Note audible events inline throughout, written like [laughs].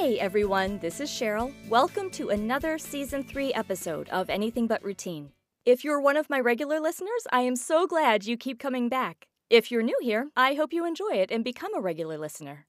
Hey everyone, this is Cheryl. Welcome to another season 3 episode of Anything But Routine. If you're one of my regular listeners, I am so glad you keep coming back. If you're new here, I hope you enjoy it and become a regular listener.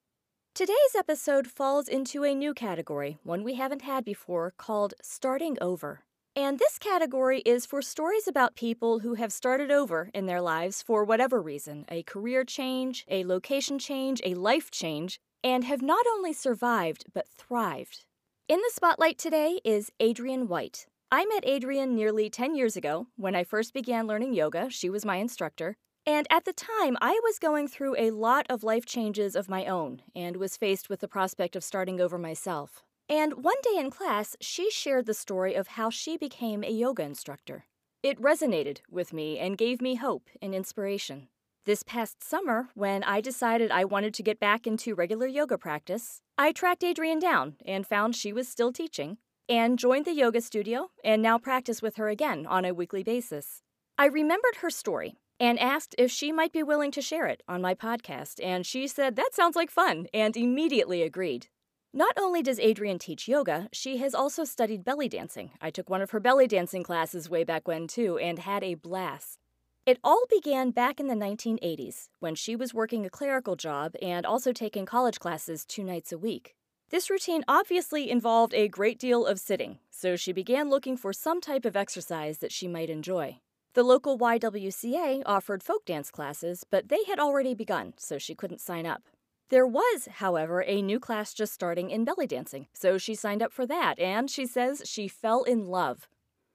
Today's episode falls into a new category, one we haven't had before, called Starting Over. And this category is for stories about people who have started over in their lives for whatever reason a career change, a location change, a life change and have not only survived, but thrived. In the spotlight today is Adriann White. I met Adriann nearly 10 years ago. When I first began learning yoga, she was my instructor. And at the time, I was going through a lot of life changes of my own and was faced with the prospect of starting over myself. And one day in class, she shared the story of how she became a yoga instructor. It resonated with me and gave me hope and inspiration. This past summer, when I decided I wanted to get back into regular yoga practice, I tracked Adriann down and found she was still teaching, and joined the yoga studio and now practice with her again on a weekly basis. I remembered her story and asked if she might be willing to share it on my podcast, and she said that sounds like fun and immediately agreed. Not only does Adriann teach yoga, she has also studied belly dancing. I took one of her belly dancing classes way back when, too, and had a blast. It all began back in the 1980s when she was working a clerical job and also taking college classes two nights a week. This routine obviously involved a great deal of sitting, so she began looking for some type of exercise that she might enjoy. The local YWCA offered folk dance classes, but they had already begun, so she couldn't sign up. There was, however, a new class just starting in belly dancing, so she signed up for that, and she says she fell in love.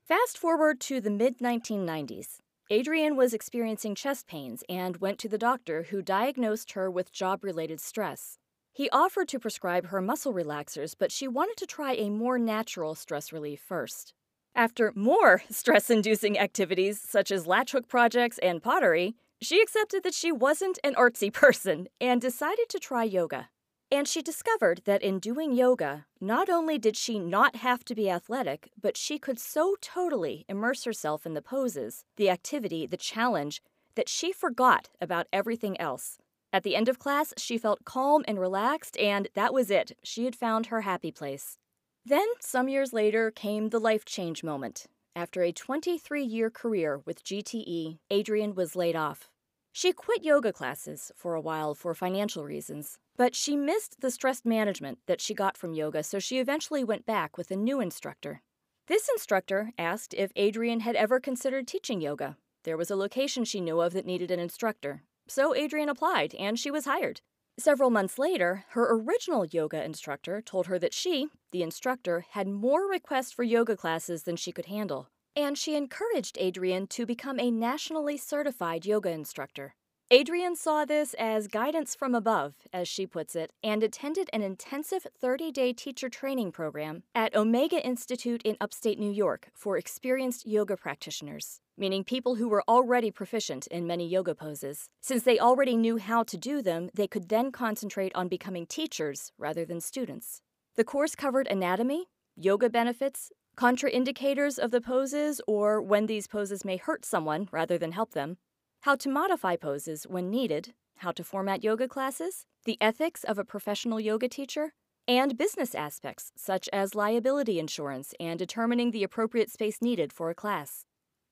Fast forward to the mid 1990s. Adriann was experiencing chest pains and went to the doctor, who diagnosed her with job related stress. He offered to prescribe her muscle relaxers, but she wanted to try a more natural stress relief first. After more [laughs] stress inducing activities, such as latch hook projects and pottery, she accepted that she wasn't an artsy [laughs] person and decided to try yoga. And she discovered that in doing yoga, not only did she not have to be athletic, but she could so totally immerse herself in the poses, the activity, the challenge, that she forgot about everything else. At the end of class, she felt calm and relaxed, and that was it. She had found her happy place. Then, some years later, came the life change moment. After a 23 year career with GTE, Adriann was laid off. She quit yoga classes for a while for financial reasons, but she missed the stress management that she got from yoga, so she eventually went back with a new instructor. This instructor asked if Adriann had ever considered teaching yoga. There was a location she knew of that needed an instructor, so Adriann applied and she was hired. Several months later, her original yoga instructor told her that she, the instructor, had more requests for yoga classes than she could handle and she encouraged Adriann to become a nationally certified yoga instructor. Adriann saw this as guidance from above, as she puts it, and attended an intensive 30 day teacher training program at Omega Institute in upstate New York for experienced yoga practitioners, meaning people who were already proficient in many yoga poses. Since they already knew how to do them, they could then concentrate on becoming teachers rather than students. The course covered anatomy, yoga benefits, contraindicators of the poses or when these poses may hurt someone rather than help them, how to modify poses when needed, how to format yoga classes, the ethics of a professional yoga teacher, and business aspects such as liability insurance and determining the appropriate space needed for a class.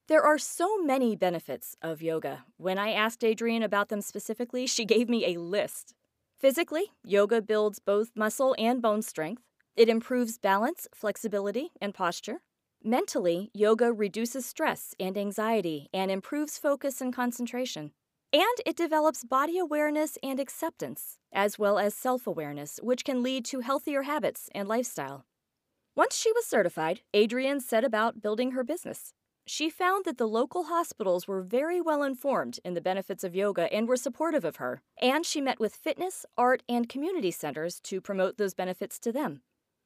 There are so many benefits of yoga. When I asked Adriann about them specifically, she gave me a list. Physically, yoga builds both muscle and bone strength. It improves balance, flexibility, and posture. Mentally, yoga reduces stress and anxiety and improves focus and concentration. And it develops body awareness and acceptance, as well as self awareness, which can lead to healthier habits and lifestyle. Once she was certified, Adriann set about building her business. She found that the local hospitals were very well informed in the benefits of yoga and were supportive of her, and she met with fitness, art, and community centers to promote those benefits to them.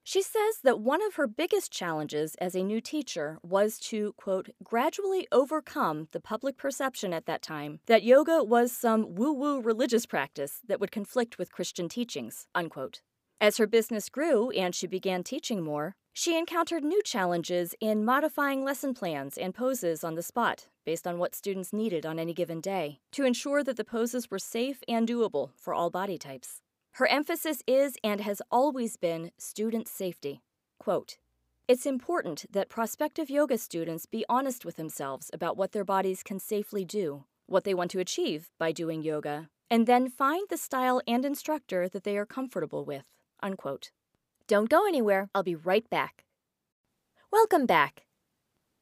She says that one of her biggest challenges as a new teacher was to, quote, gradually overcome the public perception at that time that yoga was some woo woo religious practice that would conflict with Christian teachings, unquote. As her business grew and she began teaching more, she encountered new challenges in modifying lesson plans and poses on the spot based on what students needed on any given day to ensure that the poses were safe and doable for all body types. Her emphasis is and has always been student safety. Quote, it's important that prospective yoga students be honest with themselves about what their bodies can safely do, what they want to achieve by doing yoga, and then find the style and instructor that they are comfortable with. Unquote. Don't go anywhere, I'll be right back. Welcome back.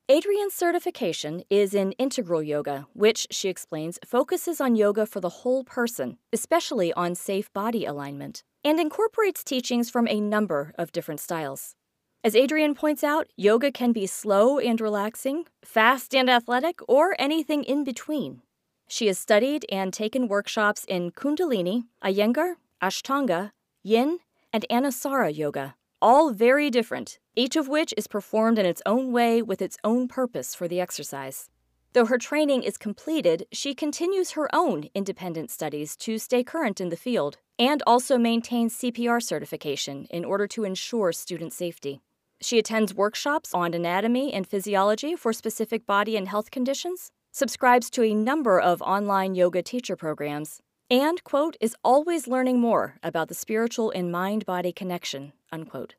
Adriann's certification is in integral yoga, which, she explains, focuses on yoga for the whole person, especially on safe body alignment, and incorporates teachings from a number of different styles. As Adriann points out, yoga can be slow and relaxing, fast and athletic, or anything in between. She has studied and taken workshops in Kundalini, Iyengar, Ashtanga, Yin, and Anusara yoga, all very different, each of which is performed in its own way with its own purpose for the exercise. Though her training is completed, she continues her own independent studies to stay current in the field and also maintains CPR certification in order to ensure student safety. She attends workshops on anatomy and physiology for specific body and health conditions, subscribes to a number of online yoga teacher programs, and, quote, is always learning more about the spiritual and mind body connection, unquote.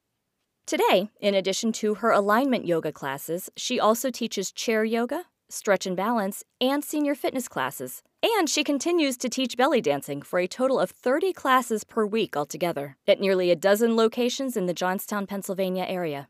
Today, in addition to her alignment yoga classes, she also teaches chair yoga, stretch and balance, and senior fitness classes. And she continues to teach belly dancing for a total of 30 classes per week altogether at nearly a dozen locations in the Johnstown, Pennsylvania area.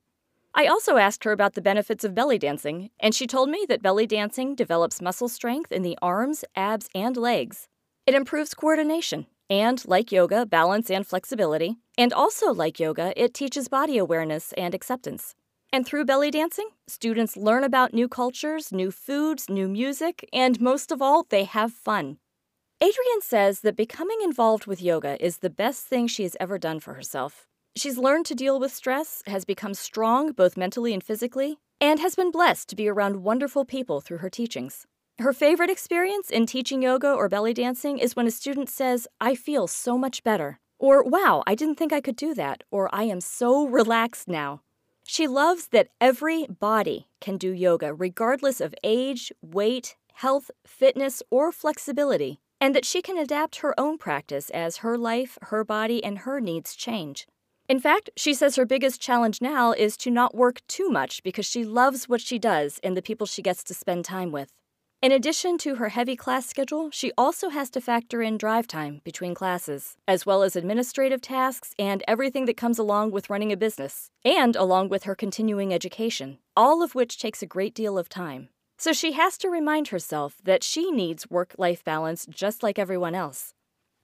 I also asked her about the benefits of belly dancing, and she told me that belly dancing develops muscle strength in the arms, abs, and legs. It improves coordination, and like yoga, balance and flexibility. And also like yoga, it teaches body awareness and acceptance. And through belly dancing, students learn about new cultures, new foods, new music, and most of all, they have fun. Adriann says that becoming involved with yoga is the best thing she has ever done for herself. She's learned to deal with stress, has become strong both mentally and physically, and has been blessed to be around wonderful people through her teachings. Her favorite experience in teaching yoga or belly dancing is when a student says, I feel so much better, or wow, I didn't think I could do that, or I am so relaxed now. She loves that every body can do yoga regardless of age, weight, health, fitness, or flexibility, and that she can adapt her own practice as her life, her body, and her needs change. In fact, she says her biggest challenge now is to not work too much because she loves what she does and the people she gets to spend time with. In addition to her heavy class schedule, she also has to factor in drive time between classes, as well as administrative tasks and everything that comes along with running a business, and along with her continuing education, all of which takes a great deal of time. So she has to remind herself that she needs work life balance just like everyone else.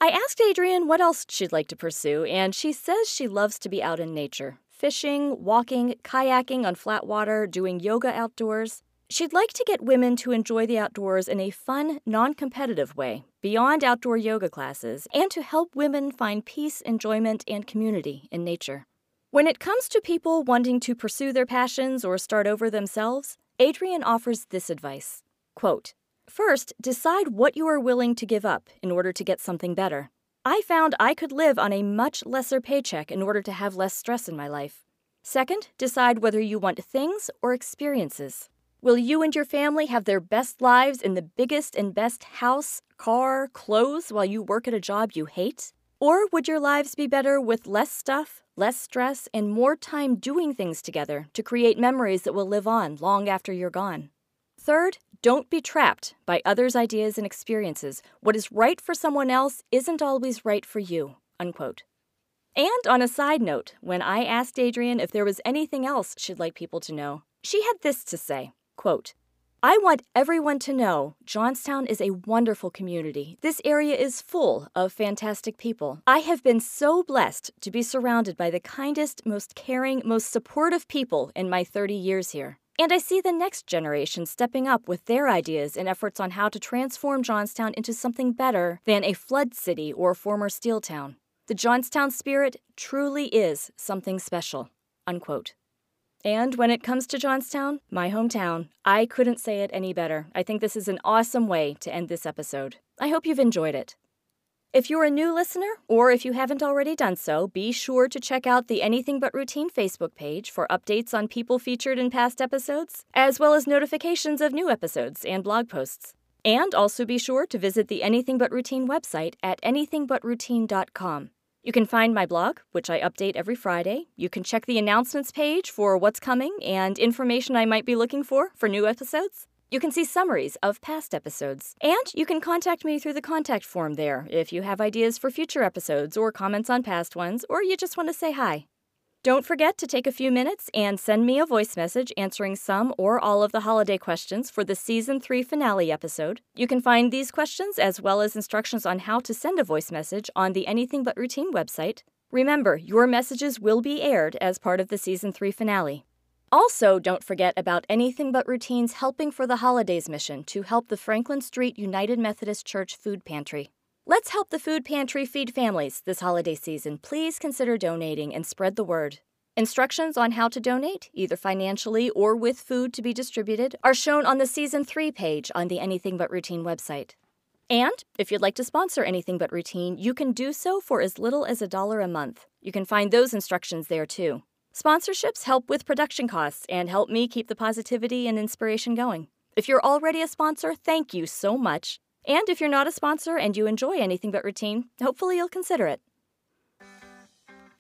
I asked Adriann what else she'd like to pursue, and she says she loves to be out in nature fishing, walking, kayaking on flat water, doing yoga outdoors. She'd like to get women to enjoy the outdoors in a fun, non competitive way, beyond outdoor yoga classes, and to help women find peace, enjoyment, and community in nature. When it comes to people wanting to pursue their passions or start over themselves, Adriann offers this advice Quote, First, decide what you are willing to give up in order to get something better. I found I could live on a much lesser paycheck in order to have less stress in my life. Second, decide whether you want things or experiences. Will you and your family have their best lives in the biggest and best house, car, clothes while you work at a job you hate? Or would your lives be better with less stuff, less stress, and more time doing things together to create memories that will live on long after you're gone? Third, don't be trapped by others' ideas and experiences. What is right for someone else isn't always right for you. Unquote. And on a side note, when I asked Adriann if there was anything else she'd like people to know, she had this to say quote, I want everyone to know Johnstown is a wonderful community. This area is full of fantastic people. I have been so blessed to be surrounded by the kindest, most caring, most supportive people in my 30 years here. And I see the next generation stepping up with their ideas and efforts on how to transform Johnstown into something better than a flood city or former steel town. The Johnstown spirit truly is something special. Unquote. And when it comes to Johnstown, my hometown, I couldn't say it any better. I think this is an awesome way to end this episode. I hope you've enjoyed it. If you're a new listener, or if you haven't already done so, be sure to check out the Anything But Routine Facebook page for updates on people featured in past episodes, as well as notifications of new episodes and blog posts. And also be sure to visit the Anything But Routine website at anythingbutroutine.com. You can find my blog, which I update every Friday. You can check the announcements page for what's coming and information I might be looking for for new episodes. You can see summaries of past episodes. And you can contact me through the contact form there if you have ideas for future episodes or comments on past ones, or you just want to say hi. Don't forget to take a few minutes and send me a voice message answering some or all of the holiday questions for the season 3 finale episode. You can find these questions as well as instructions on how to send a voice message on the Anything But Routine website. Remember, your messages will be aired as part of the season 3 finale. Also, don't forget about Anything But Routine's Helping for the Holidays mission to help the Franklin Street United Methodist Church Food Pantry. Let's help the food pantry feed families this holiday season. Please consider donating and spread the word. Instructions on how to donate, either financially or with food to be distributed, are shown on the Season 3 page on the Anything But Routine website. And if you'd like to sponsor Anything But Routine, you can do so for as little as a dollar a month. You can find those instructions there too. Sponsorships help with production costs and help me keep the positivity and inspiration going. If you're already a sponsor, thank you so much. And if you're not a sponsor and you enjoy anything but routine, hopefully you'll consider it.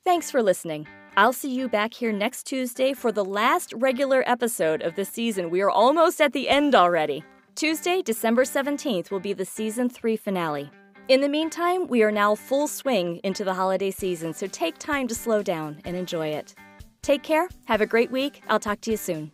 Thanks for listening. I'll see you back here next Tuesday for the last regular episode of the season. We are almost at the end already. Tuesday, December 17th, will be the season 3 finale. In the meantime, we are now full swing into the holiday season, so take time to slow down and enjoy it. Take care, have a great week. I'll talk to you soon.